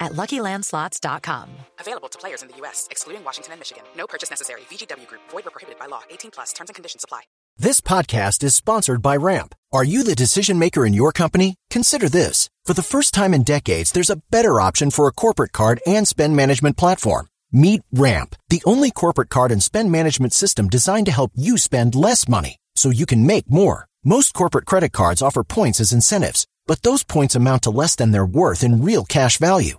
at LuckyLandSlots.com. Available to players in the U.S., excluding Washington and Michigan. No purchase necessary. VGW Group. Void where prohibited by law. 18 plus. Terms and conditions apply. This podcast is sponsored by Ramp. Are you the decision maker in your company? Consider this. For the first time in decades, there's a better option for a corporate card and spend management platform. Meet Ramp, the only corporate card and spend management system designed to help you spend less money so you can make more. Most corporate credit cards offer points as incentives, but those points amount to less than their worth in real cash value.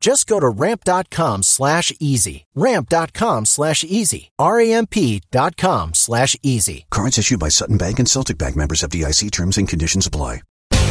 Just go to ramp.com slash easy. Ramp.com slash easy. R-A-M-P dot com slash easy. Cards issued by Sutton Bank and Celtic Bank members FDIC terms and conditions apply.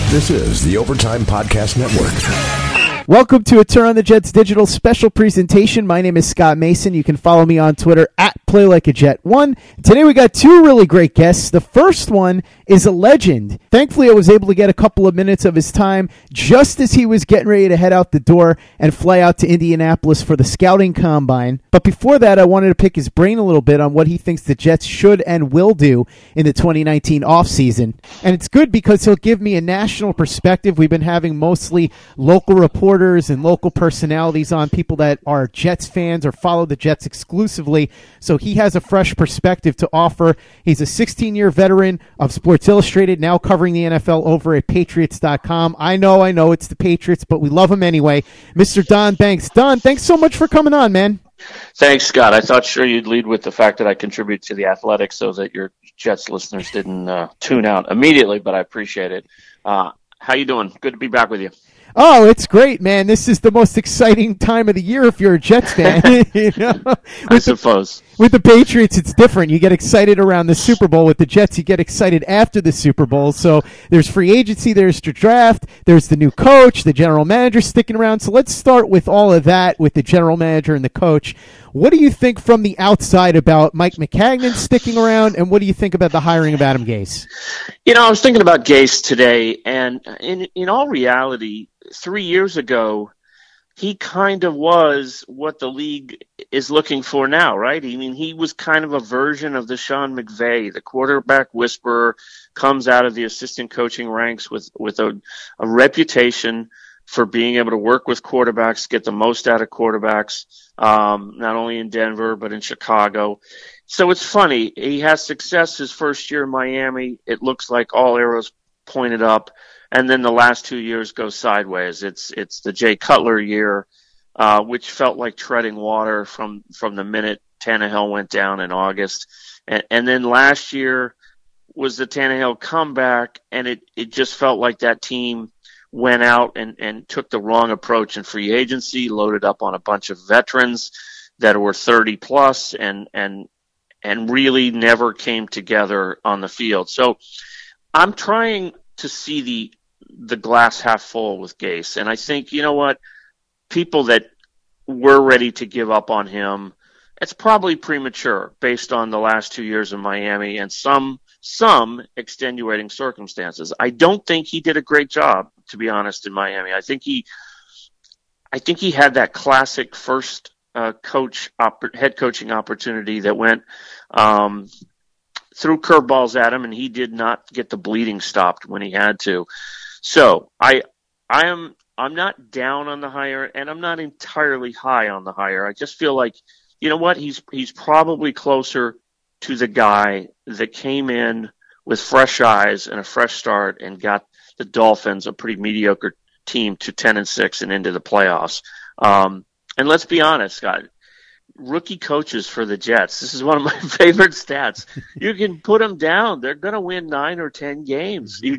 This is the Overtime Podcast Network. Welcome to a Turn on the Jets digital special presentation. My name is Scott Mason. You can follow me on Twitter at Play Like a Jet One. Today we got two really great guests. The first one is a legend. Thankfully, I was able to get a couple of minutes of his time just as he was getting ready to head out the door and fly out to Indianapolis for the scouting combine. But before that, I wanted to pick his brain a little bit on what he thinks the Jets should and will do in the 2019 offseason. And it's good because he'll give me a national perspective. We've been having mostly local reporters and local personalities on, people that are Jets fans or follow the Jets exclusively. So he has a fresh perspective to offer. He's a 16 year veteran of sports Illustrated, now covering the NFL over at Patriots.com. I know, I know it's the Patriots, but we love them anyway. Mr. Don Banks. Don, thanks so much for coming on, man. Thanks, Scott. I thought sure you'd lead with the fact that I contribute to the Athletics so that your Jets listeners didn't uh, tune out immediately, but I appreciate it. Uh, how you doing? Good to be back with you. Oh, it's great, man! This is the most exciting time of the year if you're a Jets fan. you know? I suppose. The, with the Patriots, it's different. You get excited around the Super Bowl. With the Jets, you get excited after the Super Bowl. So there's free agency, there's the draft, there's the new coach, the general manager sticking around. So let's start with all of that with the general manager and the coach. What do you think from the outside about Mike Maccagnan sticking around, and what do you think about the hiring of Adam Gase? You know, I was thinking about Gase today, and in in all reality, three years ago, he kind of was what the league is looking for now, right? I mean, he was kind of a version of the Sean McVay, the quarterback whisperer, comes out of the assistant coaching ranks with with a, a reputation for being able to work with quarterbacks, get the most out of quarterbacks, um, not only in Denver, but in Chicago. So it's funny. He has success his first year in Miami. It looks like all arrows pointed up. And then the last two years go sideways. It's, it's the Jay Cutler year, uh, which felt like treading water from, from the minute Tannehill went down in August. And, and then last year was the Tannehill comeback, and it, it just felt like that team went out and, and took the wrong approach in free agency, loaded up on a bunch of veterans that were 30 plus and, and, and really never came together on the field. So I'm trying to see the, the glass half full with Gase. And I think, you know what? People that were ready to give up on him, it's probably premature based on the last two years in Miami and some some extenuating circumstances. I don't think he did a great job to be honest, in Miami. I think he, I think he had that classic first uh, coach op- head coaching opportunity that went um, threw curveballs at him, and he did not get the bleeding stopped when he had to. So I, I am. I'm not down on the hire, and I'm not entirely high on the hire. I just feel like, you know what? He's he's probably closer to the guy that came in with fresh eyes and a fresh start and got the Dolphins, a pretty mediocre team, to ten and six and into the playoffs. Um, and let's be honest, Scott. rookie coaches for the Jets. This is one of my favorite stats. You can put them down; they're going to win nine or ten games. You,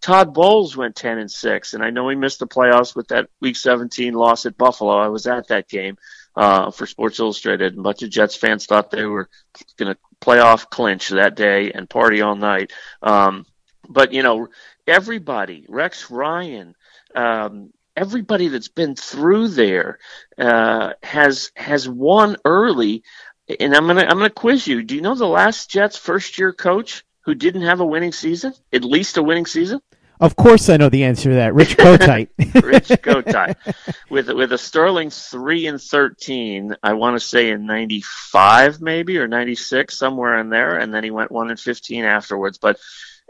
Todd Bowles went ten and six, and I know he missed the playoffs with that Week 17 loss at Buffalo. I was at that game uh, for Sports Illustrated. A bunch of Jets fans thought they were going to playoff clinch that day and party all night. Um, but you know, everybody, Rex Ryan, um, everybody that's been through there uh, has has won early. And I'm gonna I'm gonna quiz you. Do you know the last Jets first year coach who didn't have a winning season? At least a winning season? Of course, I know the answer to that. Rich Kotite. Rich Kotite, with with a sterling three and thirteen. I want to say in '95 maybe or '96 somewhere in there, and then he went one and fifteen afterwards. But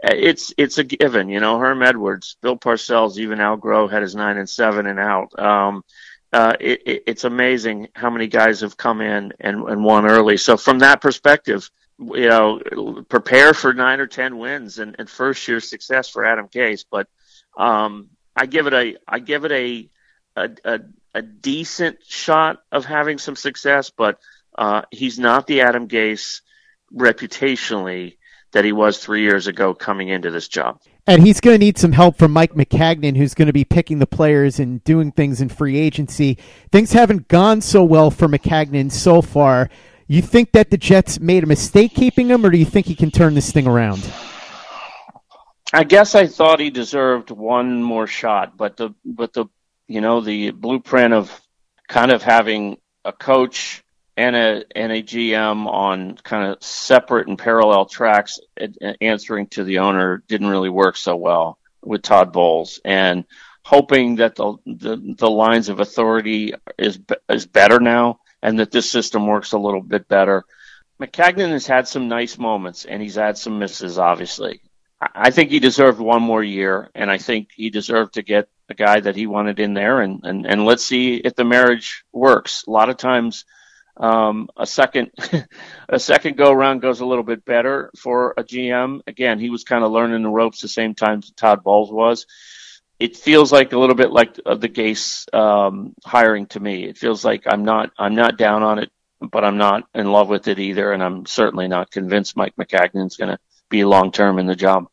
uh, it's it's a given, you know. Herm Edwards, Bill Parcells, even Al Groh had his nine and seven and out. Um, uh, it, it, it's amazing how many guys have come in and, and won early. So from that perspective, you know, prepare for nine or ten wins and, and first year success for Adam Gase. But um, I give it a I give it a a, a, a decent shot of having some success, but uh, he's not the Adam Gase reputationally that he was three years ago coming into this job. And he's going to need some help from Mike Maccagnan, who's going to be picking the players and doing things in free agency. Things haven't gone so well for Maccagnan so far. You think that the Jets made a mistake keeping him, or do you think he can turn this thing around? I guess I thought he deserved one more shot, but the but the you know the blueprint of kind of having a coach and a and a GM on kind of separate and parallel tracks answering to the owner didn't really work so well with Todd Bowles and hoping that the the, the lines of authority is is better now and that this system works a little bit better. Maccagnan has had some nice moments and he's had some misses obviously. I think he deserved one more year and I think he deserved to get a guy that he wanted in there and, and, and let's see if the marriage works. A lot of times um, a second, a second go around goes a little bit better for a GM. Again, he was kind of learning the ropes the same time Todd Bowles was. It feels like a little bit like uh, the Gase um, hiring to me. It feels like I'm not, I'm not down on it, but I'm not in love with it either, and I'm certainly not convinced Mike Maccagnan's going to be long term in the job.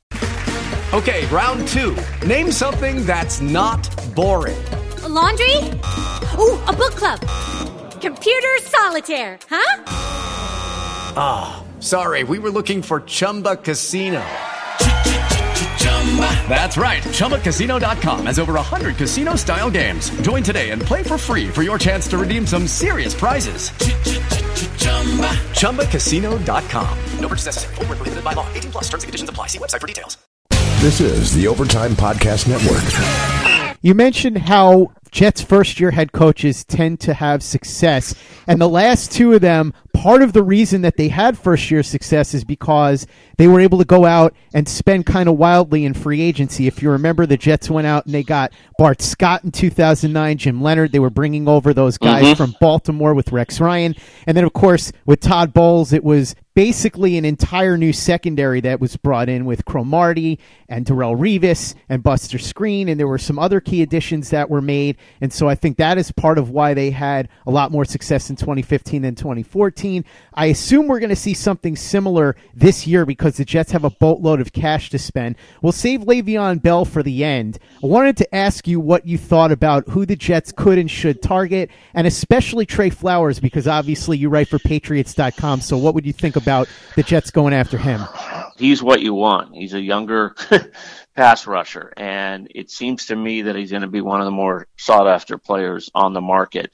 Okay, round two. Name something that's not boring. A laundry. Ooh, a book club Computer solitaire, huh? Ah, oh, sorry, we were looking for Chumba Casino. That's right. ChumbaCasino.com has over 100 casino style games. Join today and play for free for your chance to redeem some serious prizes. ChumbaCasino.com. No purchase necessary. Full prohibited by law. 18 plus terms and conditions apply. See website for details. This is the Overtime Podcast Network. You mentioned how Jets first year head coaches tend to have success. And the last two of them, part of the reason that they had first year success is because they were able to go out and spend kind of wildly in free agency. If you remember, the Jets went out and they got Bart Scott in 2009, Jim Leonhard. They were bringing over those guys mm-hmm. from Baltimore with Rex Ryan. And then, of course, with Todd Bowles, it was basically an entire new secondary that was brought in with Cromartie and Darrelle Revis and Buster Skrine, And there were some other key additions that were made. And so I think that is part of why they had a lot more success in 2015 than 2014. I assume we're going to see something similar this year because the Jets have a boatload of cash to spend. We'll save Le'Veon Bell for the end. I wanted to ask you what you thought about who the Jets could and should target, and especially Trey Flowers because obviously you write for Patriots.com. So what would you think about the Jets going after him? He's what you want. He's a younger pass rusher, and it seems to me that he's going to be one of the more sought after players on the market.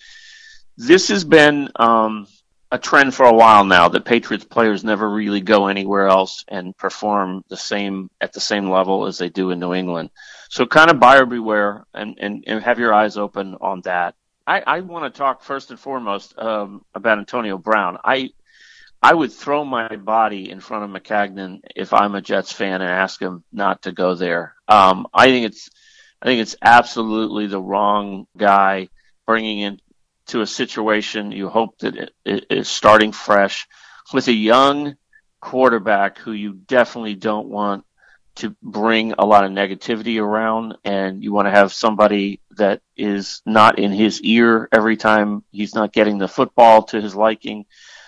This has been um, a trend for a while now that Patriots players never really go anywhere else and perform the same at the same level as they do in New England. So kind of buyer beware and, and, and have your eyes open on that. I, I want to talk first and foremost um, about Antonio Brown. I I would throw my body in front of Maccagnan if I'm a Jets fan and ask him not to go there. Um, I think it's, I think it's absolutely the wrong guy bringing in to a situation. You hope that it, it is starting fresh with a young quarterback who you definitely don't want to bring a lot of negativity around, and you want to have somebody that is not in his ear every time he's not getting the football to his liking.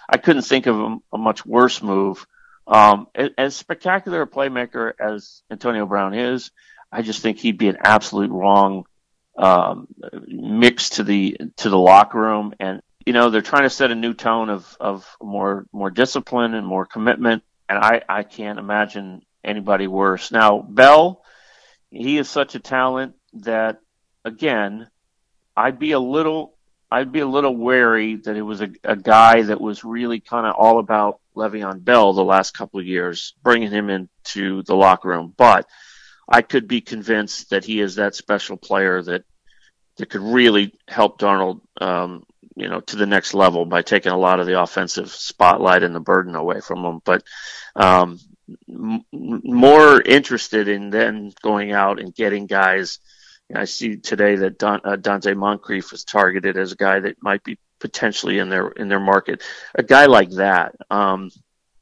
I couldn't think of a, a much worse move. Um, as spectacular a playmaker as Antonio Brown is, I just think he'd be an absolute wrong um, mix to the to the locker room, and you know they're trying to set a new tone of of more more discipline and more commitment, and I I can't imagine anybody worse. Now Bell, he is such a talent that again, I'd be a little I'd be a little wary that it was a, a guy that was really kind of all about Le'Veon Bell the last couple of years, bringing him into the locker room, but I could be convinced that he is that special player that that could really help Darnold, um, you know, to the next level by taking a lot of the offensive spotlight and the burden away from him. But um, m- more interested in then going out and getting guys. I see today that Don, uh, Donte Moncrief was targeted as a guy that might be potentially in their in their market. A guy like that, um,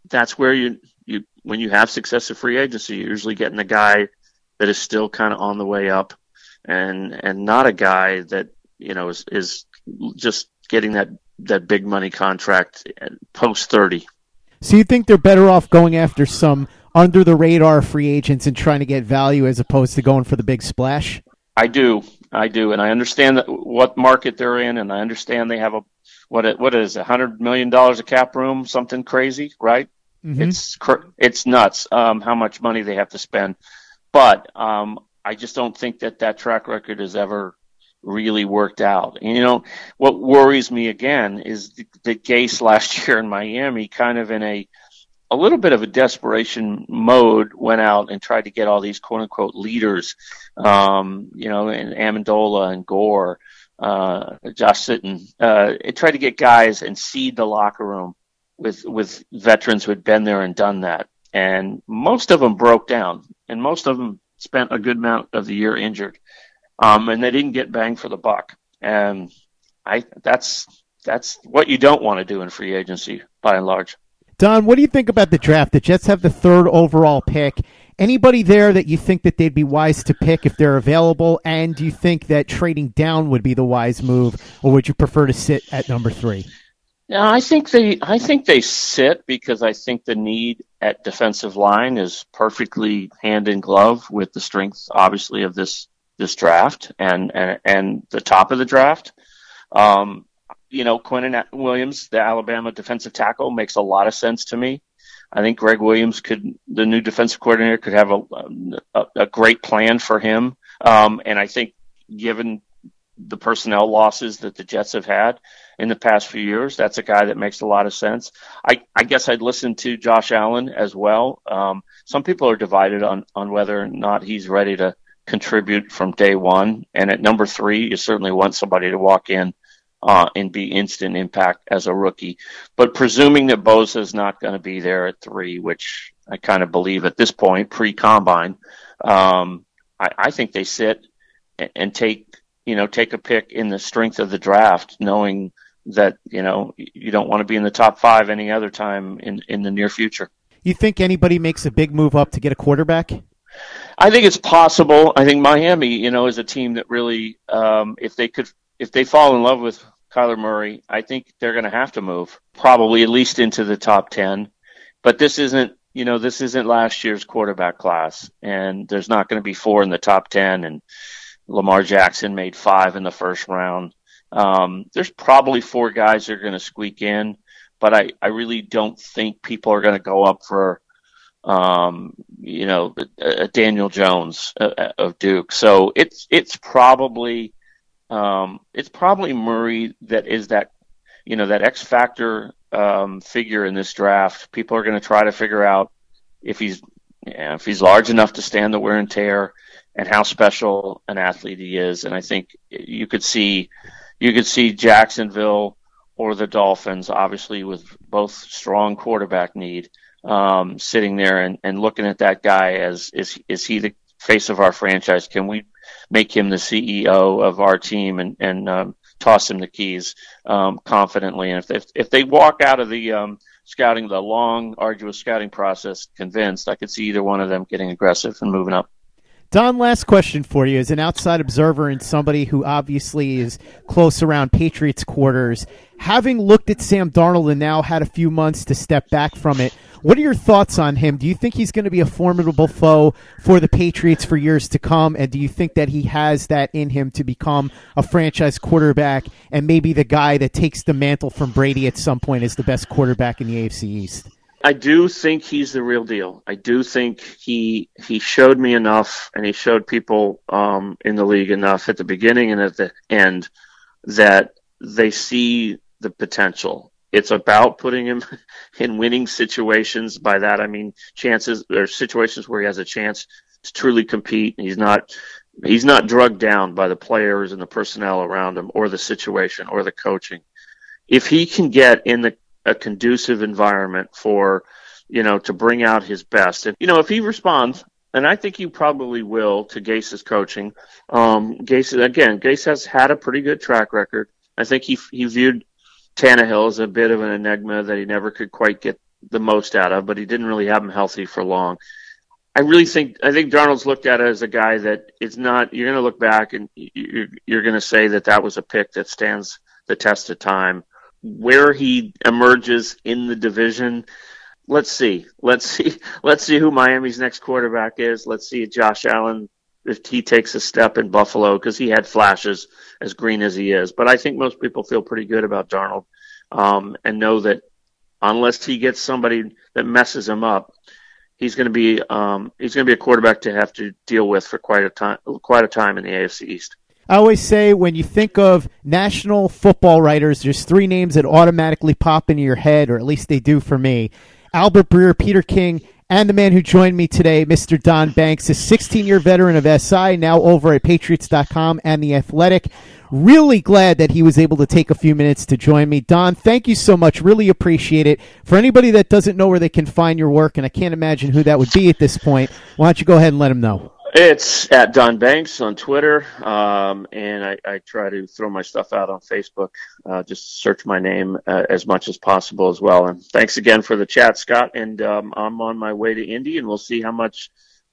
that's where you you when you have success at free agency, you're usually getting a guy that is still kind of on the way up, and and not a guy that you know is is just getting that that big money contract post thirty. So you think they're better off going after some under the radar free agents and trying to get value as opposed to going for the big splash? I do, I do, and I understand that what market they're in, and I understand they have a what it, what is a hundred million dollars of cap room, something crazy, right? Mm-hmm. It's it's nuts um, how much money they have to spend. But um, I just don't think that that track record has ever really worked out. And, you know, what worries me again is that Gase last year in Miami, kind of in a a little bit of a desperation mode, went out and tried to get all these quote unquote leaders, um, you know, and Amendola and Gore, uh, Josh Sitton. Uh, it tried to get guys and seed the locker room with with veterans who had been there and done that and most of them broke down, and most of them spent a good amount of the year injured, um, and they didn't get bang for the buck. And I that's that's what you don't want to do in free agency by and large. Don, what do you think about the draft? The Jets have the third overall pick. Anybody there that you think that they'd be wise to pick if they're available? And do you think that trading down would be the wise move, or would you prefer to sit at number three? Yeah, I think they I think they sit because I think the need at defensive line is perfectly hand in glove with the strength obviously of this this draft and and, and the top of the draft. Um, you know, Quinnen Williams, the Alabama defensive tackle, makes a lot of sense to me. I think Gregg Williams could, the new defensive coordinator, could have a a, a great plan for him. Um, and I think, given the personnel losses that the Jets have had in the past few years. That's a guy that makes a lot of sense. I, I guess I'd listen to Josh Allen as well. Um, some people are divided on, on whether or not he's ready to contribute from day one. And at number three, you certainly want somebody to walk in uh, and be instant impact as a rookie. But presuming that Bosa is not going to be there at three, which I kind of believe at this point, pre combine, um, I, I think they sit and, and take you know, take a pick in the strength of the draft, knowing that, you know, you don't want to be in the top five any other time in, in the near future. You think anybody makes a big move up to get a quarterback? I think it's possible. I think Miami, you know, is a team that really, um, if they could, if they fall in love with Kyler Murray, I think they're going to have to move probably at least into the top 10. But this isn't, you know, this isn't last year's quarterback class and there's not going to be four in the top 10 and, Lamar Jackson made five in the first round. Um, there's probably four guys that are going to squeak in, but I, I really don't think people are going to go up for, um, you know, a, Daniel Jones uh, uh, of Duke. So it's it's probably um, it's probably Murray that is that you know that X factor um, figure in this draft. People are going to try to figure out if he's know, if he's large enough to stand the wear and tear and how special an athlete he is. And I think you could see you could see Jacksonville or the Dolphins, obviously with both strong quarterback need, um, sitting there and, and looking at that guy as is is he the face of our franchise? Can we make him the CEO of our team and and um, toss him the keys um, confidently? And if they, if they walk out of the um, scouting, the long, arduous scouting process, convinced, I could see either one of them getting aggressive and moving up. Don, last question for you. As an outside observer and somebody who obviously is close around Patriots quarters, having looked at Sam Darnold and now had a few months to step back from it, what are your thoughts on him? Do you think he's going to be a formidable foe for the Patriots for years to come? And do you think that he has that in him to become a franchise quarterback and maybe the guy that takes the mantle from Brady at some point as the best quarterback in the AFC East? I do think he's the real deal. I do think he he showed me enough, and he showed people um, in the league enough at the beginning and at the end that they see the potential. It's about putting him in winning situations. By that I mean chances or situations where he has a chance to truly compete. He's not he's not drugged down by the players and the personnel around him, or the situation, or the coaching. If he can get in the a conducive environment for, you know, to bring out his best. And, you know, if he responds, and I think he probably will to Gase's coaching. Um, Gase, again, Gase has had a pretty good track record. I think he, he viewed Tannehill is a bit of an enigma that he never could quite get the most out of, but he didn't really have him healthy for long. I really think I think Darnold's looked at as a guy that is not. You're going to look back and you're, you're going to say that that was a pick that stands the test of time where he emerges in the division. Let's see. Let's see. Let's see who Miami's next quarterback is. Let's see Josh Allen if he takes a step in Buffalo because he had flashes as green as he is. But I think most people feel pretty good about Darnold um, and know that unless he gets somebody that messes him up, he's going to be um, he's going to be a quarterback to have to deal with for quite a time quite a time in the AFC East. I always say when you think of national football writers, there's three names that automatically pop into your head, or at least they do for me. Albert Breer, Peter King, and the man who joined me today, Mr. Don Banks, a 16 year veteran of SI, now over at Patriots.com and The Athletic. Really glad that he was able to take a few minutes to join me. Don, thank you so much. Really appreciate it. For anybody that doesn't know where they can find your work, and I can't imagine who that would be at this point, why don't you go ahead and let them know? It's at Don Banks on Twitter, um, and I, I, try to throw my stuff out on Facebook. Uh, just search my name uh, as much as possible as well. And thanks again for the chat, Scott. And um, I'm on my way to Indy, and we'll see how much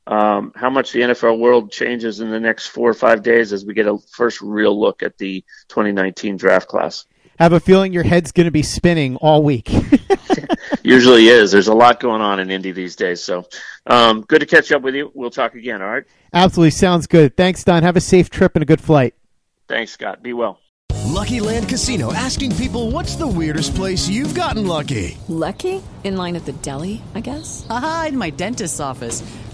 um, how much the NFL world changes in the next four or five days as we get a first real look at the 2019 draft class. I have a feeling your head's going to be spinning all week. Usually is. There's a lot going on in Indy these days. So um, good to catch up with you. We'll talk again. All right. Absolutely. Sounds good. Thanks, Don. Have a safe trip and a good flight. Thanks, Scott. Be well. Lucky Land Casino asking people what's the weirdest place you've gotten lucky? Lucky? In line at the deli, I guess? Aha, in my dentist's office.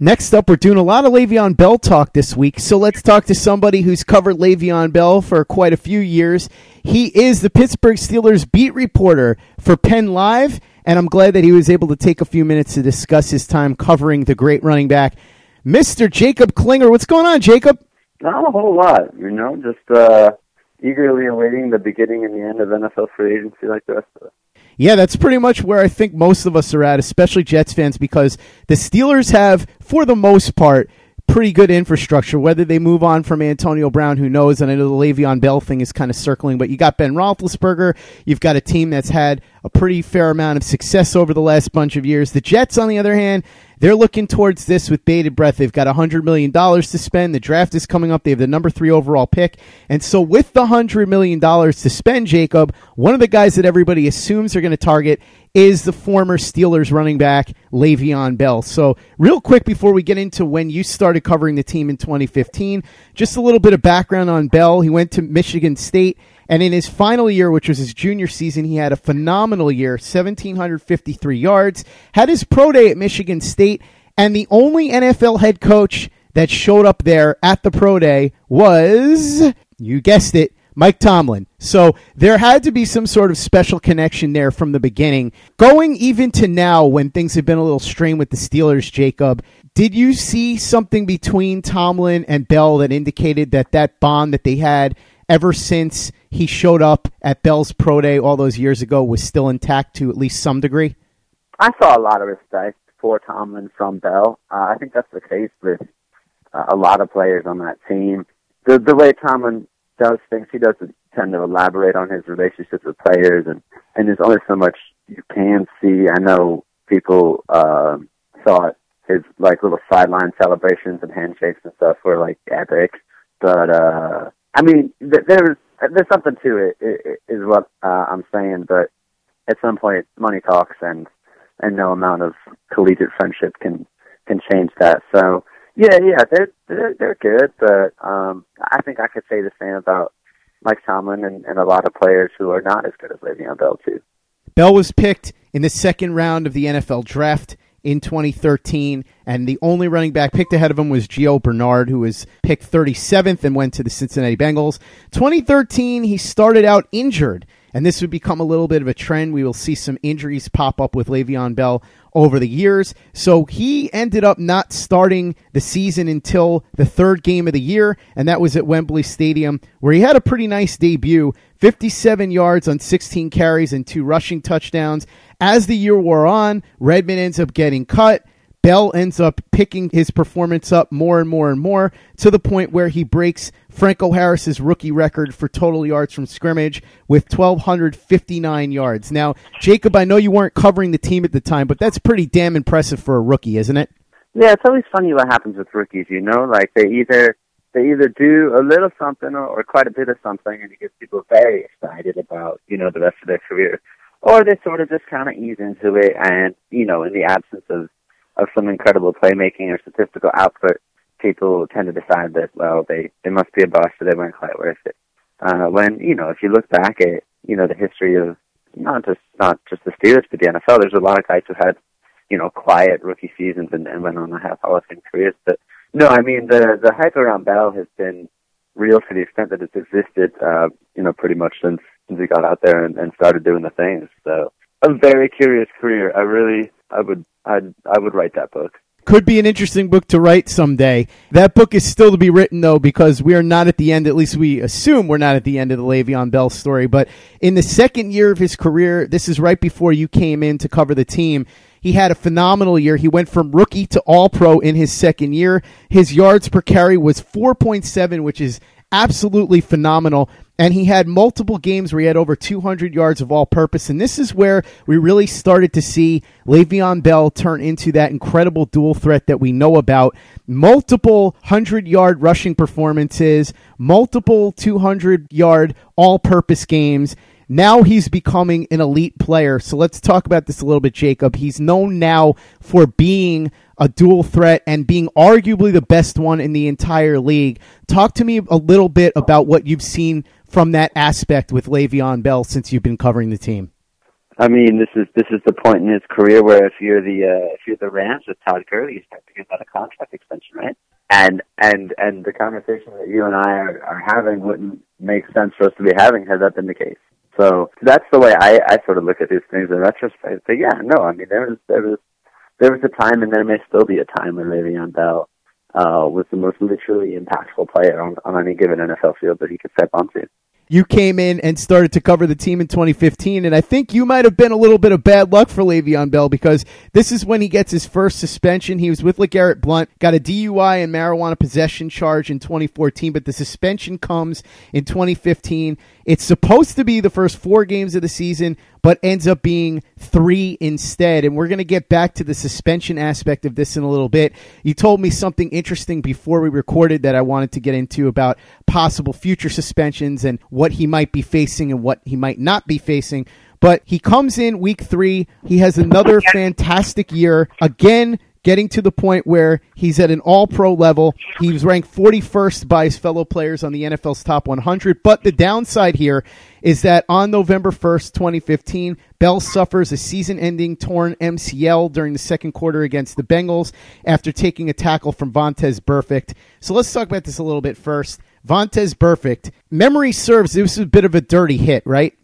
Next up, we're doing a lot of Le'Veon Bell talk this week, so let's talk to somebody who's covered Le'Veon Bell for quite a few years. He is the Pittsburgh Steelers beat reporter for Penn Live, and I'm glad that he was able to take a few minutes to discuss his time covering the great running back, Mr. Jacob Klinger. What's going on, Jacob? Not a whole lot, you know, just uh, eagerly awaiting the beginning and the end of NFL free agency like the rest of us. Yeah, that's pretty much where I think most of us are at, especially Jets fans, because the Steelers have, for the most part, pretty good infrastructure. Whether they move on from Antonio Brown, who knows? And I know the Le'Veon Bell thing is kind of circling, but you got Ben Roethlisberger. You've got a team that's had a pretty fair amount of success over the last bunch of years. The Jets, on the other hand, they're looking towards this with bated breath. They've got $100 million to spend. The draft is coming up. They have the number three overall pick. And so, with the $100 million to spend, Jacob, one of the guys that everybody assumes they're going to target is the former Steelers running back, Le'Veon Bell. So, real quick before we get into when you started covering the team in 2015, just a little bit of background on Bell. He went to Michigan State. And in his final year, which was his junior season, he had a phenomenal year 1,753 yards, had his pro day at Michigan State, and the only NFL head coach that showed up there at the pro day was, you guessed it, Mike Tomlin. So there had to be some sort of special connection there from the beginning. Going even to now, when things have been a little strained with the Steelers, Jacob, Did you see something between Tomlin and Bell that indicated that that bond that they had ever since he showed up at Bell's Pro Day all those years ago was still intact to at least some degree? I saw a lot of respect for Tomlin from Bell. Uh, I think that's the case with uh, a lot of players on that team. The the way Tomlin does things, he doesn't tend to elaborate on his relationships with players, and and there's only so much you can see. I know people uh, thought his like little sideline celebrations and handshakes and stuff were like epic, but uh, I mean, there's there's something to it, is what uh, I'm saying. But at some point, money talks, and and no amount of collegiate friendship can can change that. So yeah, yeah, they're they're, they're good, but um, I think I could say the same about Mike Tomlin and, and a lot of players who are not as good as Le'Veon Bell too. Bell was picked in the second round of the NFL draft in 2013, and the only running back picked ahead of him was Gio Bernard, who was picked 37th and went to the Cincinnati Bengals. 2013, he started out injured, and this would become a little bit of a trend. We will see some injuries pop up with Le'Veon Bell over the years. So he ended up not starting the season until the third game of the year, and that was at Wembley Stadium, where he had a pretty nice debut 57 yards on 16 carries and two rushing touchdowns. As the year wore on, Redman ends up getting cut. Bell ends up picking his performance up more and more and more to the point where he breaks Franco Harris's rookie record for total yards from scrimmage with 1,259 yards. Now, Jacob, I know you weren't covering the team at the time, but that's pretty damn impressive for a rookie, isn't it? Yeah, it's always funny what happens with rookies. You know, like they either they either do a little something or, or quite a bit of something, and it gets people very excited about you know the rest of their career, or they sort of just kind of ease into it, and you know, in the absence of of some incredible playmaking or statistical output, people tend to decide that well they they must be a bust or they weren't quite worth it. Uh, when you know if you look back at you know the history of not just not just the Steelers but the NFL, there's a lot of guys who had you know quiet rookie seasons and, and went on to have Hall of Fame careers. But no, I mean the the hype around Bell has been real to the extent that it's existed. Uh, you know, pretty much since since he got out there and, and started doing the things. So a very curious career. I really I would I I would write that book could be an interesting book to write someday. That book is still to be written though because we are not at the end. At least we assume we're not at the end of the Le'Veon Bell story. But in the second year of his career, this is right before you came in to cover the team. He had a phenomenal year. He went from rookie to all pro in his second year. His yards per carry was 4.7, which is absolutely phenomenal. And he had multiple games where he had over 200 yards of all purpose. And this is where we really started to see Le'Veon Bell turn into that incredible dual threat that we know about. Multiple 100 yard rushing performances, multiple 200 yard all purpose games. Now he's becoming an elite player. So let's talk about this a little bit, Jacob. He's known now for being a dual threat and being arguably the best one in the entire league. Talk to me a little bit about what you've seen from that aspect with Le'Veon Bell since you've been covering the team. I mean, this is this is the point in his career where if you're the uh, if you're the Rams with Todd Gurley, you start to about a contract extension, right? And and and the conversation that you and I are, are having wouldn't make sense for us to be having had that been the case. So that's the way I, I sort of look at these things in retrospect. But yeah, no, I mean there was there was there was a time, and there may still be a time when Le'Veon Bell uh, was the most literally impactful player on, on any given NFL field that he could step onto you came in and started to cover the team in 2015, and I think you might have been a little bit of bad luck for Le'Veon Bell because this is when he gets his first suspension. He was with LeGarrette Blunt, got a DUI and marijuana possession charge in 2014, but the suspension comes in 2015. It's supposed to be the first four games of the season, but ends up being three instead. And we're going to get back to the suspension aspect of this in a little bit. You told me something interesting before we recorded that I wanted to get into about possible future suspensions and what he might be facing and what he might not be facing. But he comes in week three. He has another fantastic year. Again, getting to the point where he's at an all pro level. He was ranked 41st by his fellow players on the NFL's top 100. But the downside here is that on November 1st, 2015, Bell suffers a season ending torn MCL during the second quarter against the Bengals after taking a tackle from Vontaze Burfict. So let's talk about this a little bit first. Vontaze Burfict, memory serves, this was a bit of a dirty hit, right?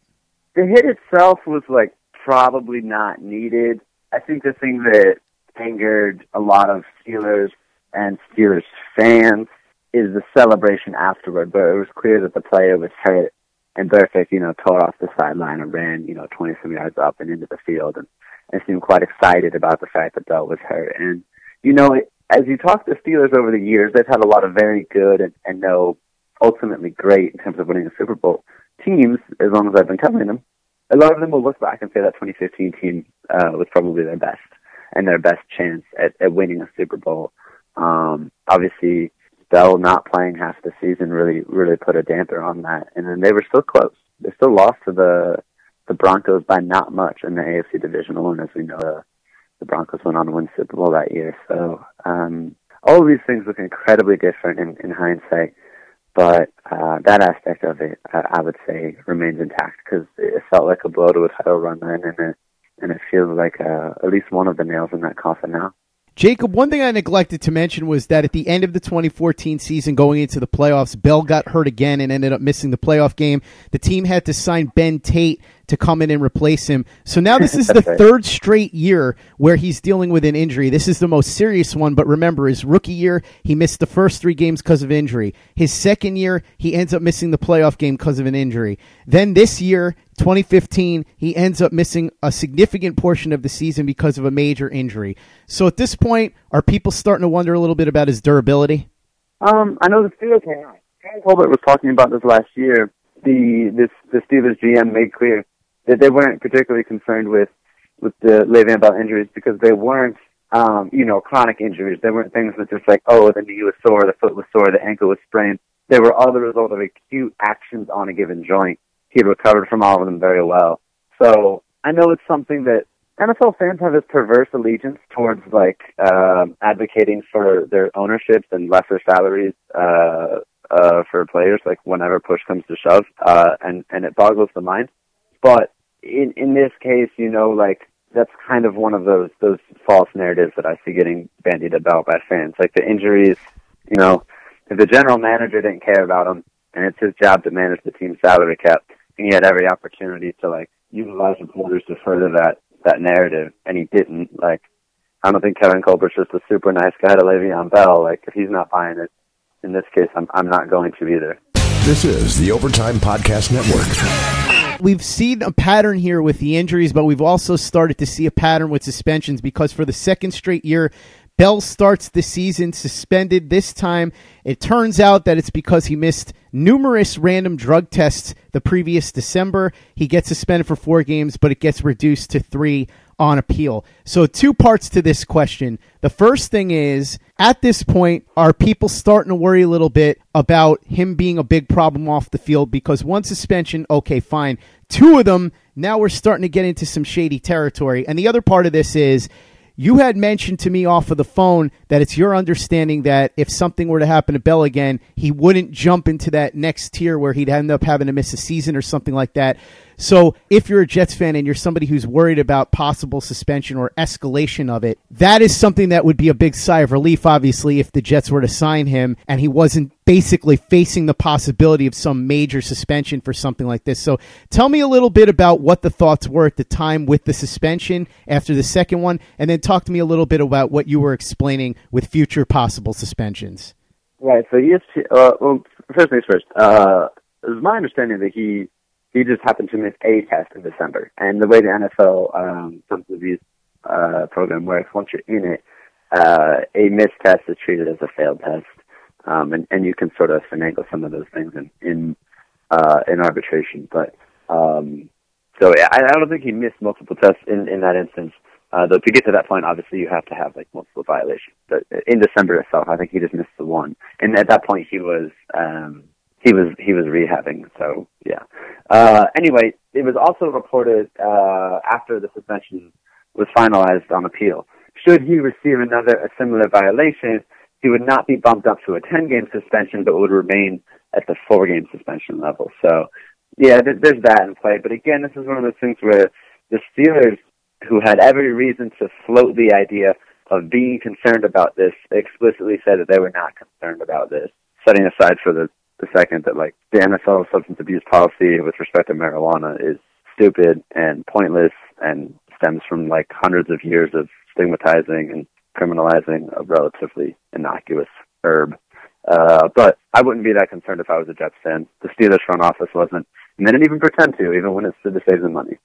The hit itself was like probably not needed. I think the thing that angered a lot of Steelers and Steelers fans is the celebration afterward, but it was clear that the player was hurt and Burfict, you know, tore off the sideline and ran, you know, 20 some yards up and into the field and, and seemed quite excited about the fact that Bell was hurt. And, you know, as you talk to Steelers over the years, they've had a lot of very good and, and no ultimately great in terms of winning a Super Bowl teams, as long as I've been covering them. A lot of them will look back and say that 2015 team uh, was probably their best and their best chance at, at winning a Super Bowl. Um, obviously, Bell not playing half the season really really put a damper on that. And then they were still close. They still lost to the the Broncos by not much in the AFC divisional, and as we know, the, the Broncos went on to win Super Bowl that year. So um, all of these things look incredibly different in, in hindsight, but uh, that aspect of it, uh, I would say, remains intact because it felt like a blow to a title run then, and it and it feels like uh, at least one of the nails in that coffin now. Jacob, one thing I neglected to mention was that at the end of the 2014 season, going into the playoffs, Bell got hurt again and ended up missing the playoff game. The team had to sign Ben Tate to come in and replace him. So now this is the right. third straight year where he's dealing with an injury. This is the most serious one, but remember, his rookie year, he missed the first three games because of injury. His second year, he ends up missing the playoff game because of an injury. Then this year, 2015, he ends up missing a significant portion of the season because of a major injury. So at this point, are people starting to wonder a little bit about his durability? Um, I know the Steelers. Kevin Colbert was talking about this last year. The this the Steelers GM made clear that they weren't particularly concerned with with the Le'Veon Bell injuries because they weren't um, you know chronic injuries. They weren't things that just like oh the knee was sore, the foot was sore, the ankle was sprained. They were all the result of acute actions on a given joint. He recovered from all of them very well. So I know it's something that NFL fans have this perverse allegiance towards like um, advocating for their ownerships and lesser salaries uh, uh, for players, like whenever push comes to shove, uh, and and it boggles the mind. But in in this case, you know, like that's kind of one of those those false narratives that I see getting bandied about by fans. Like the injuries, you know, if the general manager didn't care about him, and it's his job to manage the team's salary cap, and he had every opportunity to like utilize reporters to further that that narrative, and he didn't. Like, I don't think Kevin Colbert's just a super nice guy to Le'Veon Bell. Like, if he's not buying it, in this case, I'm I'm not going to either. This is the Overtime Podcast Network. We've seen a pattern here with the injuries, but we've also started to see a pattern with suspensions because for the second straight year, Bell starts the season suspended. This time, it turns out that it's because he missed numerous random drug tests the previous December. He gets suspended for four games, but it gets reduced to three on appeal. So, two parts to this question. The first thing is at this point, are people starting to worry a little bit about him being a big problem off the field? Because one suspension, okay, fine. Two of them, now we're starting to get into some shady territory. And the other part of this is you had mentioned to me off of the phone that it's your understanding that if something were to happen to Bell again, he wouldn't jump into that next tier where he'd end up having to miss a season or something like that. So if you're a Jets fan and you're somebody who's worried about possible suspension or escalation of it, that is something that would be a big sigh of relief, obviously, if the Jets were to sign him and he wasn't basically facing the possibility of some major suspension for something like this. So tell me a little bit about what the thoughts were at the time with the suspension after the second one, and then talk to me a little bit about what you were explaining with future possible suspensions. Right. So yes. Uh, well, first things first. Uh, it was my understanding that he he just happened to miss a test in December. And the way the NFL um, substance abuse uh, program works, once you're in it, uh, a missed test is treated as a failed test, um, and, and you can sort of finagle some of those things in in, uh, in arbitration. But um, so I, I don't think he missed multiple tests in in that instance. Uh, though to get to that point, obviously you have to have like multiple violations. But in December itself, I think he just missed the one, and at that point he was um, he was he was rehabbing. So yeah. Uh, anyway, it was also reported uh, after the suspension was finalized on appeal. Should he receive another a similar violation, he would not be bumped up to a 10 game suspension, but would remain at the four game suspension level. So yeah, th- there's that in play. But again, this is one of those things where the Steelers, who had every reason to float the idea of being concerned about this, explicitly said that they were not concerned about this. Setting aside for the the second that like the NFL substance abuse policy with respect to marijuana is stupid and pointless and stems from like hundreds of years of stigmatizing and criminalizing a relatively innocuous herb. Uh, but I wouldn't be that concerned if I was a Jets fan. The Steelers front office wasn't, and they didn't even pretend to, even when it's to save them money.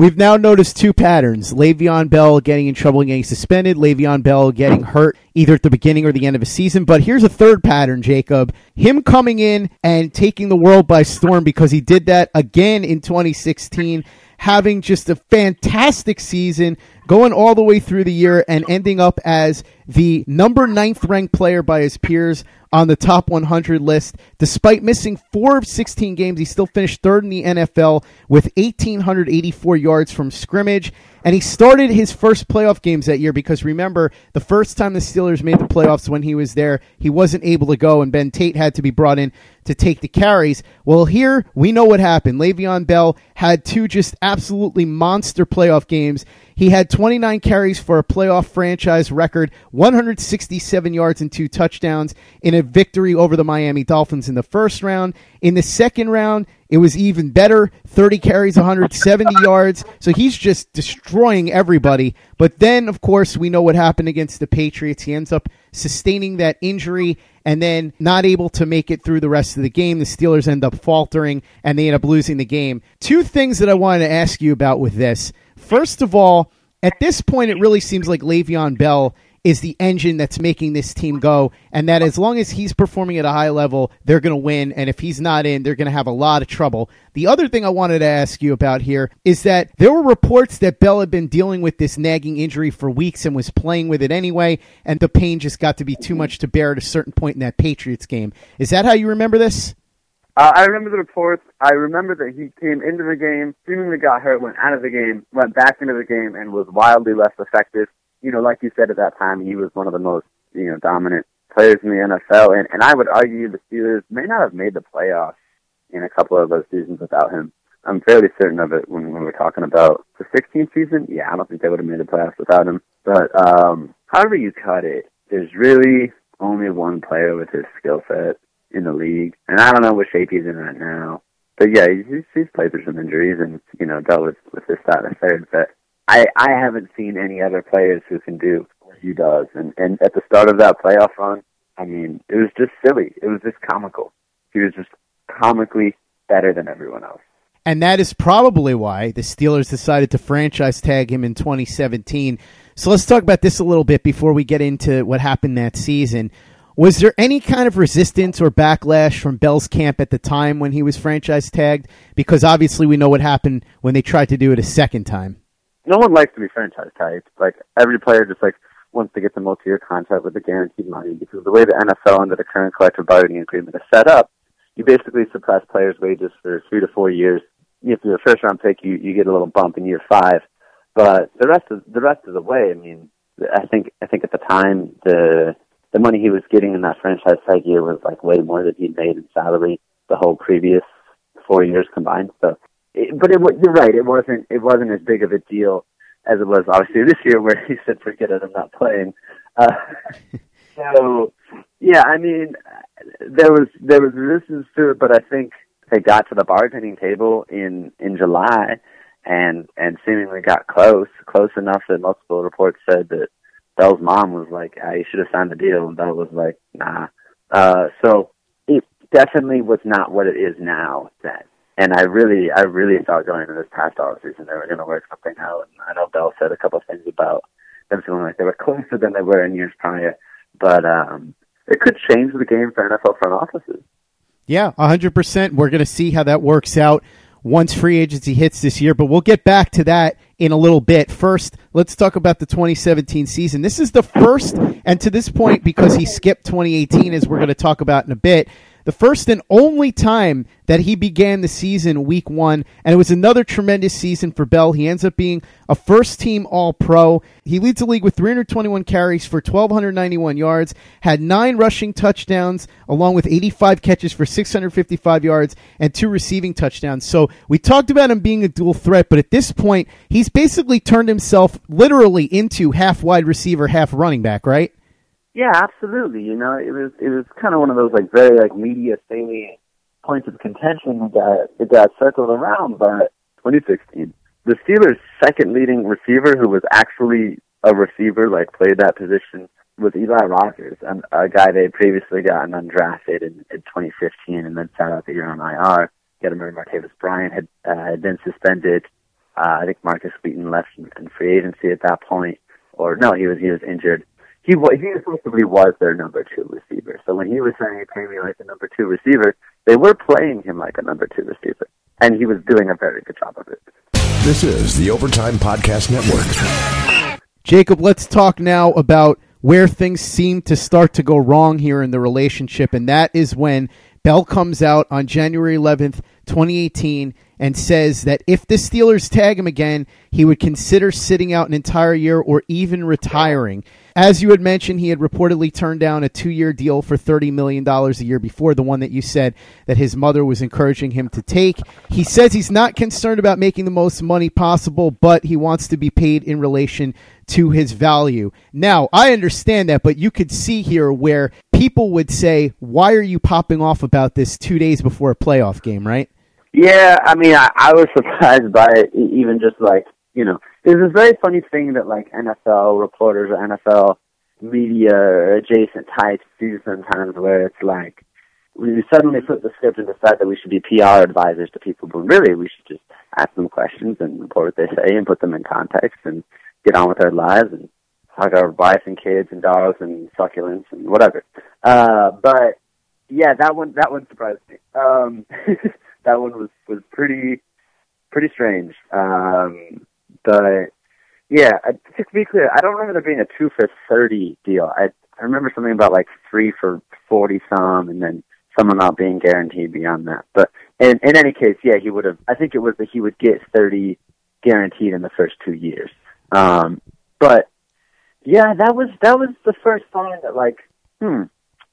We've now noticed two patterns. Le'Veon Bell getting in trouble getting suspended. Le'Veon Bell getting hurt either at the beginning or the end of a season. But here's a third pattern, Jacob. Him coming in and taking the world by storm because he did that again in 2016 having just a fantastic season, going all the way through the year and ending up as the number ninth ranked player by his peers on the top 100 list. Despite missing four of 16 games, he still finished third in the NFL with 1,884 yards from scrimmage. And he started his first playoff games that year because remember, the first time the Steelers made the playoffs when he was there, he wasn't able to go, and Ben Tate had to be brought in to take the carries. Well, here we know what happened. Le'Veon Bell had two just absolutely monster playoff games. He had 29 carries for a playoff franchise record, 167 yards and two touchdowns in a victory over the Miami Dolphins in the first round. In the second round, it was even better 30 carries, 170 yards. So he's just destroying everybody. But then, of course, we know what happened against the Patriots. He ends up sustaining that injury and then not able to make it through the rest of the game. The Steelers end up faltering and they end up losing the game. Two things that I wanted to ask you about with this. First of all, at this point, it really seems like Le'Veon Bell is the engine that's making this team go, and that as long as he's performing at a high level, they're going to win. And if he's not in, they're going to have a lot of trouble. The other thing I wanted to ask you about here is that there were reports that Bell had been dealing with this nagging injury for weeks and was playing with it anyway, and the pain just got to be too much to bear at a certain point in that Patriots game. Is that how you remember this? Uh, I remember the reports. I remember that he came into the game, seemingly got hurt, went out of the game, went back into the game, and was wildly less effective. You know, like you said at that time, he was one of the most, you know, dominant players in the NFL. And, and I would argue the Steelers may not have made the playoffs in a couple of those seasons without him. I'm fairly certain of it when, when we're talking about the 16th season. Yeah, I don't think they would have made the playoffs without him. But um, however you cut it, there's really only one player with his skill set in the league, and I don't know what shape he's in right now. But yeah, he's, he's played through some injuries and you know dealt with with this, that, and third. But I I haven't seen any other players who can do what he does. And and at the start of that playoff run, I mean, it was just silly. It was just comical. He was just comically better than everyone else. And that is probably why the Steelers decided to franchise tag him in 2017. So let's talk about this a little bit before we get into what happened that season. Was there any kind of resistance or backlash from Bell's camp at the time when he was franchise tagged? Because obviously we know what happened when they tried to do it a second time. No one likes to be franchise tagged. Like every player just like wants to get the multi-year contract with the guaranteed money because the way the NFL under the current collective bargaining agreement is set up, you basically suppress players' wages for three to four years. If you're a first round pick, you you get a little bump in year five, but the rest of the rest of the way, I mean, I think I think at the time the the money he was getting in that franchise tag year was like way more than he'd made in salary the whole previous four years combined. So, it, but it, you're right. It wasn't it wasn't as big of a deal as it was obviously this year, where he said, "Forget it, I'm not playing." Uh, so, yeah, I mean, there was there was resistance to it, but I think they got to the bargaining table in in July, and and seemingly got close, close enough that multiple reports said that Bell's mom was like, "I "You should have signed the deal," and Bell was like, "Nah." Uh, so it definitely was not what it is now then. And I really, I really thought going into this past offseason they were going to work something out. And I know Bell said a couple of things about them feeling like they were closer than they were in years prior, but um, it could change the game for NFL front offices. Yeah, 100%. We're going to see how that works out once free agency hits this year, but we'll get back to that in a little bit. First, let's talk about the 2017 season. This is the first, and to this point, because he skipped 2018, as we're going to talk about in a bit, the first and only time that he began the season week one. And it was another tremendous season for Bell. He ends up being a first team All Pro. He leads the league with 321 carries for 1,291 yards, had nine rushing touchdowns, along with 85 catches for 655 yards and two receiving touchdowns. So we talked about him being a dual threat, but at this point, he's basically turned himself literally into half wide receiver, half running back, right? Yeah, absolutely. You know, it was it was kind of one of those like very like media salient points of contention that it got circled around. But 2016, the Steelers' second leading receiver, who was actually a receiver, like played that position, was Eli Rogers, and a guy they had previously gotten undrafted in, in 2015 and then sat out the year on IR. Got to Martavis Bryant had uh, had been suspended. Uh, I think Markus Wheaton left in, in free agency at that point, or no, he was he was injured. He was he effectively was their number two receiver. So when he was saying, "Pay me like a number two receiver," they were playing him like a number two receiver, and he was doing a very good job of it. This is the Overtime Podcast Network. Jacob, let's talk now about where things seem to start to go wrong here in the relationship, and that is when Bell comes out on January 11th, 2018, and says that if the Steelers tag him again, he would consider sitting out an entire year or even retiring. As you had mentioned, he had reportedly turned down a two year deal for $30 million a year before, the one that you said that his mother was encouraging him to take. He says he's not concerned about making the most money possible, but he wants to be paid in relation to his value. Now, I understand that, but you could see here where people would say, Why are you popping off about this two days before a playoff game, right? Yeah, I mean, I, I was surprised by it, even just like, you know, there's this very funny thing that like NFL reporters or NFL media or adjacent types do sometimes where it's like, we suddenly flip the script and decide that we should be PR advisors to people, but really we should just ask them questions and report what they say and put them in context and get on with their lives and talk about wives and kids and dogs and succulents and whatever. Uh, but yeah, that one that one surprised me. Um, that one was was pretty pretty strange. Um, but yeah, to be clear, I don't remember there being a two for thirty deal. I I remember something about like three for forty some, and then someone not being guaranteed beyond that. But in in any case, yeah, he would have. I think it was that he would get thirty guaranteed in the first two years. Um, but yeah, that was that was the first sign that like, hmm,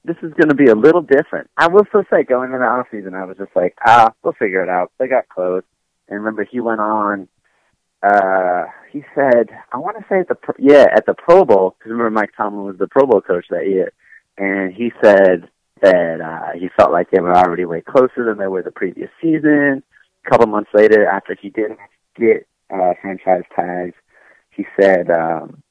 this is going to be a little different. I will still say, going into the off season, I was just like, ah, we'll figure it out. They got close, and remember, he went on. Uh, he said, I want to say at the pro, yeah at the Pro Bowl because remember Mike Tomlin was the Pro Bowl coach that year, and he said that uh, he felt like they were already way closer than they were the previous season. A couple months later, after he didn't get uh, franchise tags, he said um,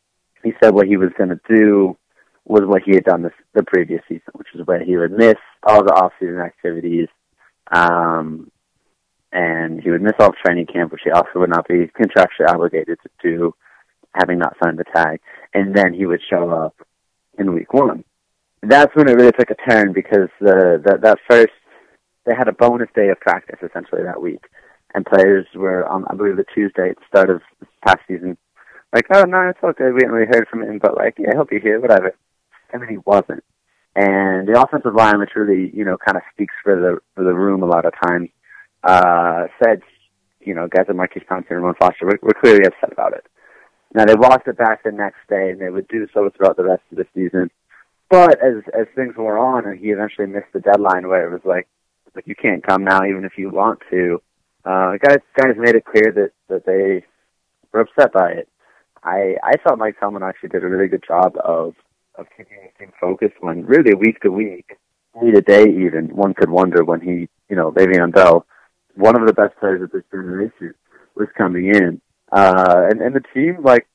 he said what he was going to do was what he had done this, the previous season, which is where he would miss all the off-season activities, um, and he would miss all training camp, which he also would not be contractually obligated to do, having not signed the tag, and then he would show up in week one. That's when it really took a turn because the, the that first they had a bonus day of practice essentially that week, and players were on I believe the Tuesday at the start of past season like, oh no, it's okay. We haven't really heard from him, but like, yeah, hope you're here, whatever. And then he wasn't. And the offensive line, which really, you know, kind of speaks for the for the room a lot of times, uh, said, you know, guys like Maurkice Pouncey and Ramon Foster were, were clearly upset about it. Now they walked it back the next day, and they would do so throughout the rest of the season. But as as things were on, and he eventually missed the deadline, where it was like, like you can't come now, even if you want to. Uh, guys, guys made it clear that that they were upset by it. I I thought Mike Tomlin actually did a really good job of of keeping the team focused when really week to week, day to day even, one could wonder when he, you know, Le'Veon Bell, one of the best players of this generation, was coming in. Uh and, and the team like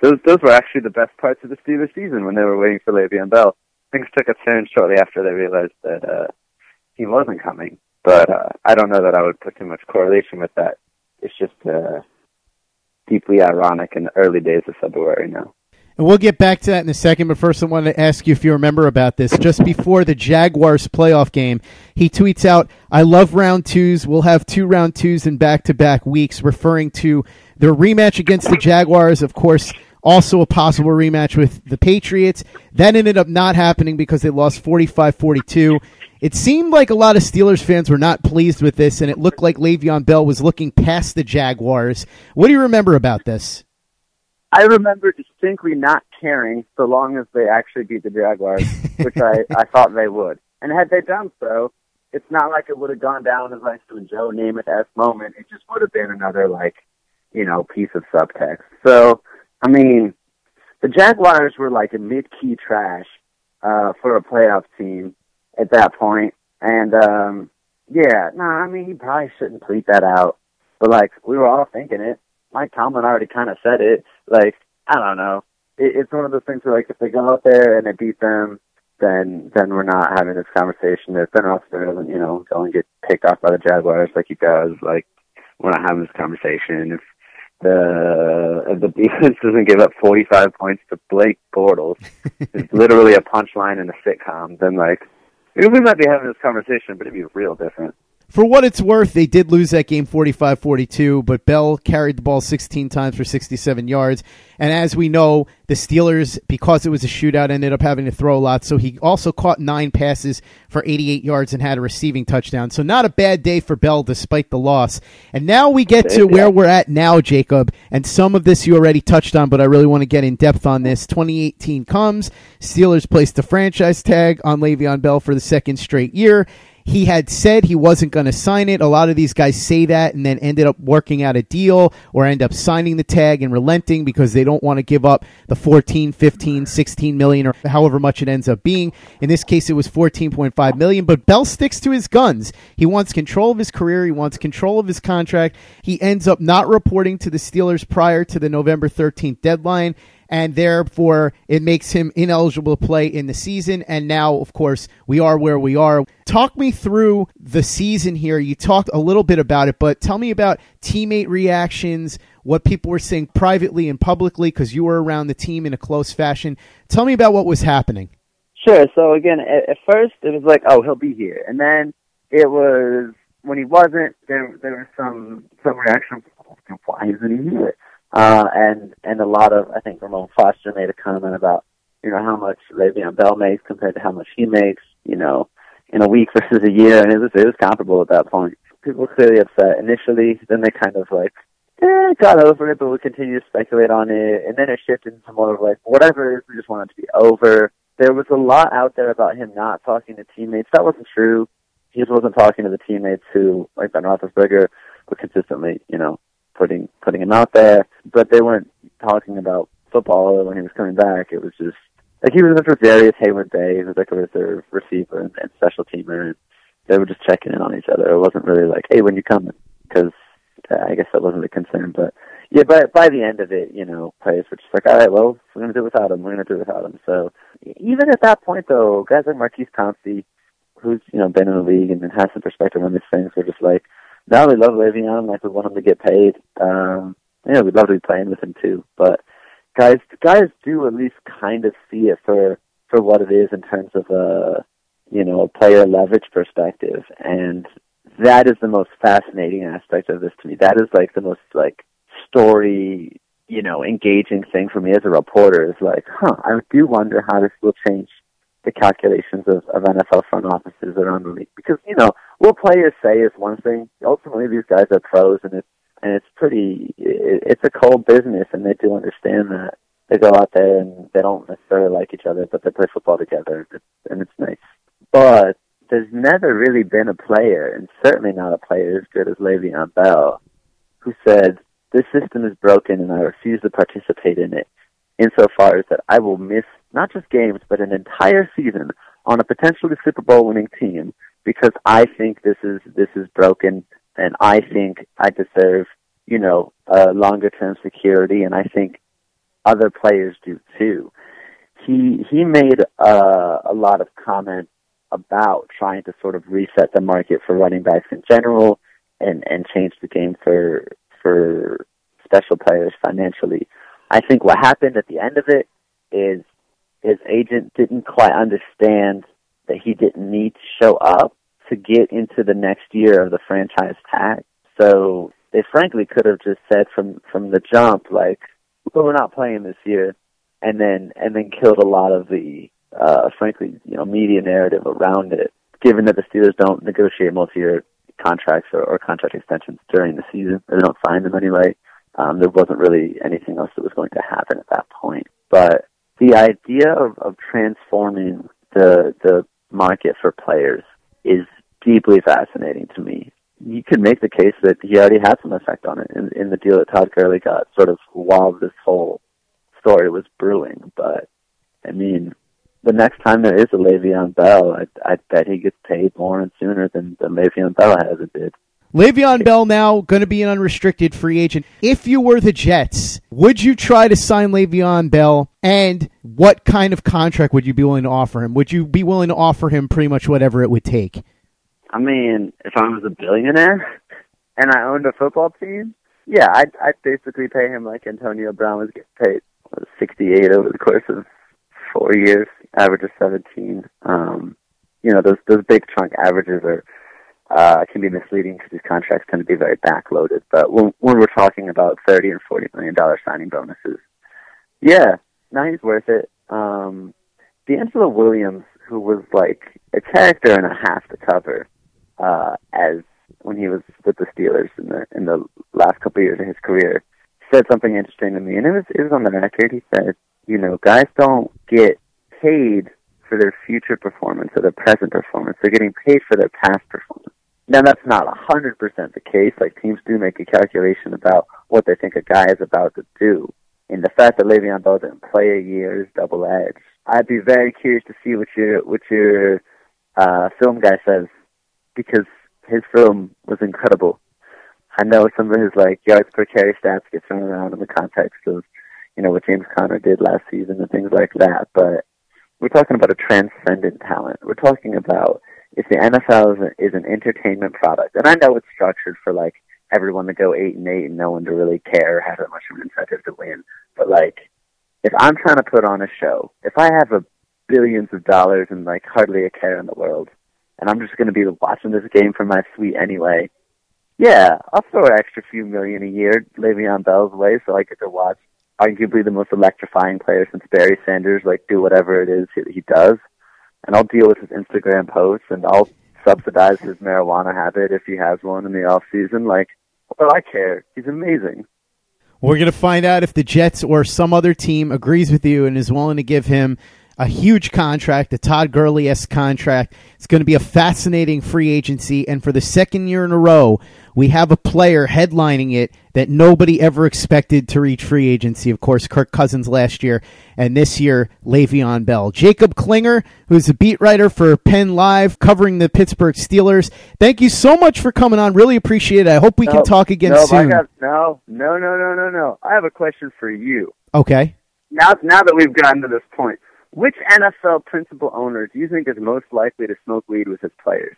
those those were actually the best parts of the Steelers season when they were waiting for Le'Veon Bell. Things took a turn shortly after they realized that uh he wasn't coming. But uh I don't know that I would put too much correlation with that. It's just uh deeply ironic in the early days of February now. And we'll get back to that in a second, but first I wanted to ask you if you remember about this. Just before the Jaguars playoff game, he tweets out, I love round twos. We'll have two round twos in back to back weeks, referring to the rematch against the Jaguars, of course, also a possible rematch with the Patriots. That ended up not happening because they lost 45 42. It seemed like a lot of Steelers fans were not pleased with this, and it looked like Le'Veon Bell was looking past the Jaguars. What do you remember about this? I remember distinctly not caring so long as they actually beat the Jaguars, which I, I thought they would. And had they done so, it's not like it would have gone down as like some Joe Namath esque moment. It just would have been another like, you know, piece of subtext. So, I mean, the Jaguars were like a mid key trash uh, for a playoff team at that point. And um yeah, no, nah, I mean he probably shouldn't tweet that out. But like we were all thinking it. Mike Tomlin already kind of said it. Like, I don't know. It, it's one of those things where, like, if they go out there and they beat them, then then we're not having this conversation. If Ben Roethlisberger doesn't, you know, go and get picked off by the Jaguars like he does, like, we're not having this conversation. If the if the defense doesn't give up 45 points to Blake Bortles, it's literally a punchline in a sitcom, then, like, we might be having this conversation, but it'd be real different. For what it's worth, they did lose that game 45 42, but Bell carried the ball 16 times for 67 yards. And as we know, the Steelers, because it was a shootout, ended up having to throw a lot. So he also caught nine passes for 88 yards and had a receiving touchdown. So not a bad day for Bell despite the loss. And now we get to where we're at now, Jacob. And some of this you already touched on, but I really want to get in depth on this. 2018 comes. Steelers placed the franchise tag on Le'Veon Bell for the second straight year. He had said he wasn't going to sign it. A lot of these guys say that and then ended up working out a deal or end up signing the tag and relenting because they don't want to give up the 14, 15, 16 million or however much it ends up being. In this case, it was 14.5 million, but Bell sticks to his guns. He wants control of his career. He wants control of his contract. He ends up not reporting to the Steelers prior to the November 13th deadline and therefore it makes him ineligible to play in the season. And now, of course, we are where we are. Talk me through the season here. You talked a little bit about it, but tell me about teammate reactions, what people were saying privately and publicly, because you were around the team in a close fashion. Tell me about what was happening. Sure. So again, at, at first it was like, oh, he'll be here, and then it was when he wasn't. There, there was some some reaction. Oh, Why isn't he here? Uh, and and a lot of I think Ramon Foster made a comment about you know how much Le'Veon Bell makes compared to how much he makes you know in a week versus a year, and it was it was comparable at that point. People were clearly upset initially, then they kind of like eh, got over it, but we continue to speculate on it, and then it shifted into more of like whatever it is, we just want it to be over. There was a lot out there about him not talking to teammates. That wasn't true. He just wasn't talking to the teammates who, like Ben Roethlisberger, were consistently, you know, putting putting him out there, but they weren't talking about football when he was coming back. It was just like he was in for Darius Heyward-Bey, who was like a reserve receiver and, and special teamer, and they were just checking in on each other. It wasn't really like, hey, when you coming? Because uh, I guess that wasn't a concern. But yeah, by by the end of it, you know, players were just like, all right, well, we're gonna do it without him. We're gonna do it without him. So even at that point, though, guys like Maurkice Pouncey, who's you know been in the league and has some perspective on these things, were just like, no, we love Le'Veon. Like we want him to get paid. Um, yeah, we'd love to be playing with him too. But guys, guys do at least kind of see it for for what it is in terms of a you know a player leverage perspective, and that is the most fascinating aspect of this to me. That is like the most like story you know engaging thing for me as a reporter is like, huh, I do wonder how this will change the calculations of, of NFL front offices around the league. Because, you know, what players say is one thing. Ultimately, these guys are pros, and it's, and it's pretty, it, it's a cold business, and they do understand that. They go out there and they don't necessarily like each other, but they play football together, and it's nice. But there's never really been a player, and certainly not a player as good as Le'Veon Bell, who said, this system is broken and I refuse to participate in it insofar as that I will miss not just games, but an entire season on a potentially Super Bowl winning team because I think this is this is broken and I think I deserve, you know, a longer term security and I think other players do too. He he made uh, a lot of comments about trying to sort of reset the market for running backs in general and and change the game for for special players financially. I think what happened at the end of it is his agent didn't quite understand that he didn't need to show up to get into the next year of the franchise tag. So they frankly could have just said from from the jump, like, well, we're not playing this year, and then and then killed a lot of the uh, frankly, you know, media narrative around it. Given that the Steelers don't negotiate multi-year contracts or, or contract extensions during the season, they don't sign them anyway, um, there wasn't really anything else that was going to happen at that point. But the idea of, of transforming the the market for players is deeply fascinating to me. You could make the case that he already had some effect on it in, in the deal that Todd Gurley got, sort of while this whole story was brewing. But I mean, the next time there is a Le'Veon Bell, I, I bet he gets paid more and sooner than, than Le'Veon Bell has it did. Le'Veon Bell now going to be an unrestricted free agent. If you were the Jets, would you try to sign Le'Veon Bell? And what kind of contract would you be willing to offer him? Would you be willing to offer him pretty much whatever it would take? I mean, if I was a billionaire and I owned a football team, yeah, I'd, I'd basically pay him like Antonio Brown was getting paid, what, 68 over the course of four years, average of 17. Um, you know, those those big chunk averages are uh, can be misleading because these contracts tend to be very backloaded. But when, when we're talking about 30 and 40 million dollar signing bonuses, yeah, now he's worth it. Um, DeAngelo Williams, who was like a character and a half to cover, uh, as when he was with the Steelers in the in the last couple of years of his career, said something interesting to me, and it was it was on the record. He said, you know, guys don't get paid for their future performance or their present performance. They're getting paid for their past performance. Now that's not a hundred percent the case. Like teams do make a calculation about what they think a guy is about to do. And the fact that Le'Veon Bell didn't play a year is double edged. I'd be very curious to see what your what your uh, film guy says because his film was incredible. I know some of his like yards per carry stats get thrown around in the context of you know what James Conner did last season and things like that, but we're talking about a transcendent talent. We're talking about if the NFL is, is an entertainment product, and I know it's structured for like everyone to go eight and eight and no one to really care, have that much of an incentive to win. But like, if I'm trying to put on a show, if I have a billions of dollars and like hardly a care in the world, and I'm just going to be watching this game for my suite anyway, yeah, I'll throw an extra few million a year Le'Veon Bell's way so I get to watch arguably the most electrifying player since Barry Sanders, like do whatever it is he, he does and I'll deal with his Instagram posts and I'll subsidize his marijuana habit if he has one in the off season. Like, well, I care. He's amazing. We're going to find out if the Jets or some other team agrees with you and is willing to give him a huge contract, a Todd Gurley contract. It's going to be a fascinating free agency. And for the second year in a row, we have a player headlining it that nobody ever expected to reach free agency. Of course, Kirk Cousins last year, and this year, Le'Veon Bell. Jacob Klinger, who's a beat writer for Penn Live, covering the Pittsburgh Steelers. Thank you so much for coming on. Really appreciate it. I hope we no, can talk again no, soon. Got, no, no, no, no, no, no. I have a question for you. Okay. Now, now that we've gotten to this point, which NFL principal owner do you think is most likely to smoke weed with his players?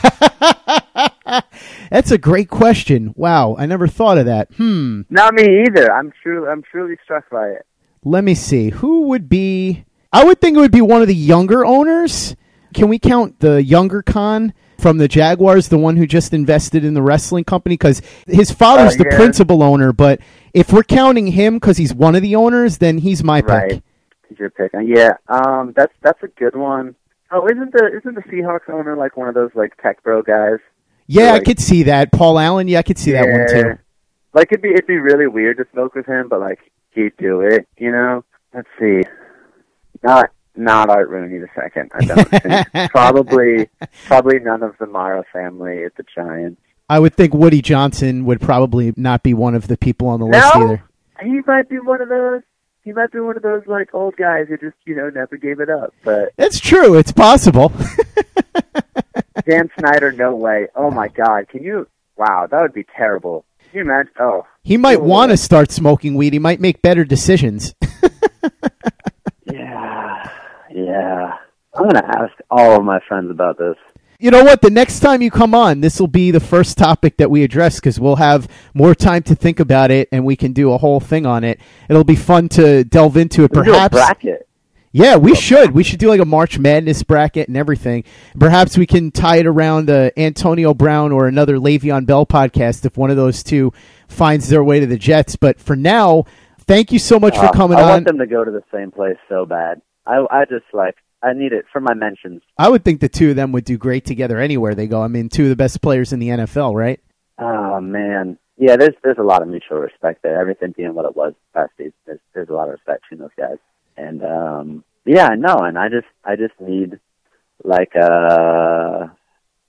That's a great question. Wow, I never thought of that. Hmm. Not me either. I'm truly, I'm truly struck by it. Let me see. Who would be? I would think it would be one of the younger owners. Can we count the younger Khan from the Jaguars, the one who just invested in the wrestling company? Because his father's uh, the principal owner. But if we're counting him because he's one of the owners, then he's my right. pick. He's your pick. Yeah, um, that's that's a good one. Oh, isn't the isn't the Seahawks owner like one of those like tech bro guys? Yeah, like, I could see that. Paul Allen, yeah, I could see yeah, that one too. Like it'd be it'd be really weird to smoke with him, but like he'd do it, you know. Let's see, not not Art Rooney the second. I don't think. probably probably none of the Mara family at the Giants. I would think Woody Johnson would probably not be one of the people on the no, list either. He might be one of those. He might be one of those like old guys who just you know never gave it up. But it's true. It's possible. Dan Snyder, no way. Oh my God, can you? Wow, that would be terrible. Can you imagine? Oh, he might want to start smoking weed. He might make better decisions. yeah, yeah. I'm gonna ask all of my friends about this. You know what? The next time you come on, this will be the first topic that we address because we'll have more time to think about it and we can do a whole thing on it. It'll be fun to delve into it. We Perhaps bracket. Yeah, we should. We should do like a March Madness bracket and everything. Perhaps we can tie it around uh, Antonio Brown or another Le'Veon Bell podcast if one of those two finds their way to the Jets. But for now, thank you so much for coming I on. I want them to go to the same place so bad. I, I just like I need it for my mentions. I would think the two of them would do great together anywhere they go. I mean, two of the best players in the NFL, right? Oh man, yeah. There's there's a lot of mutual respect there. Everything being what it was past season, there's, there's a lot of respect between those guys. And um yeah, no, and I just I just need like uh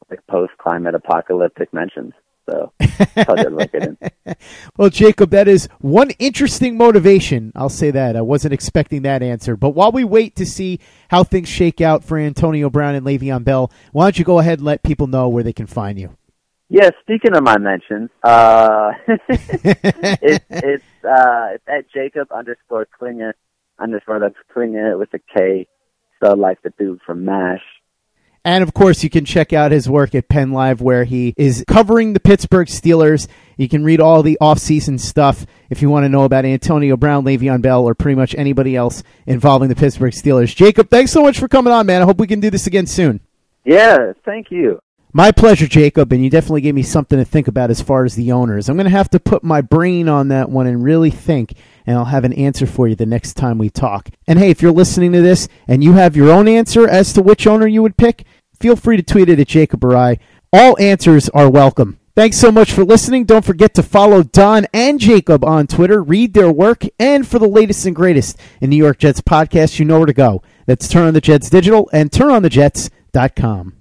like post climate apocalyptic mentions. So well, Jacob, that is one interesting motivation. I'll say that. I wasn't expecting that answer. But while we wait to see how things shake out for Antonio Brown and Le'Veon Bell, why don't you go ahead and let people know where they can find you? Yeah, speaking of my mentions, uh, it's it's uh, it's at Jacob underscore Klinger underscore that's Klinger with a K, so like the dude from Mash. And of course, you can check out his work at Penn Live, where he is covering the Pittsburgh Steelers. You can read all the off-season stuff if you want to know about Antonio Brown, Le'Veon Bell, or pretty much anybody else involving the Pittsburgh Steelers. Jacob, thanks so much for coming on, man. I hope we can do this again soon. Yeah, thank you. My pleasure, Jacob, and you definitely gave me something to think about as far as the owners. I'm going to have to put my brain on that one and really think, and I'll have an answer for you the next time we talk. And hey, if you're listening to this and you have your own answer as to which owner you would pick, feel free to tweet it at Jacob or I. All answers are welcome. Thanks so much for listening. Don't forget to follow Don and Jacob on Twitter, read their work, and for the latest and greatest in New York Jets podcasts, you know where to go. That's Turn on the Jets Digital and turnonthejets.com.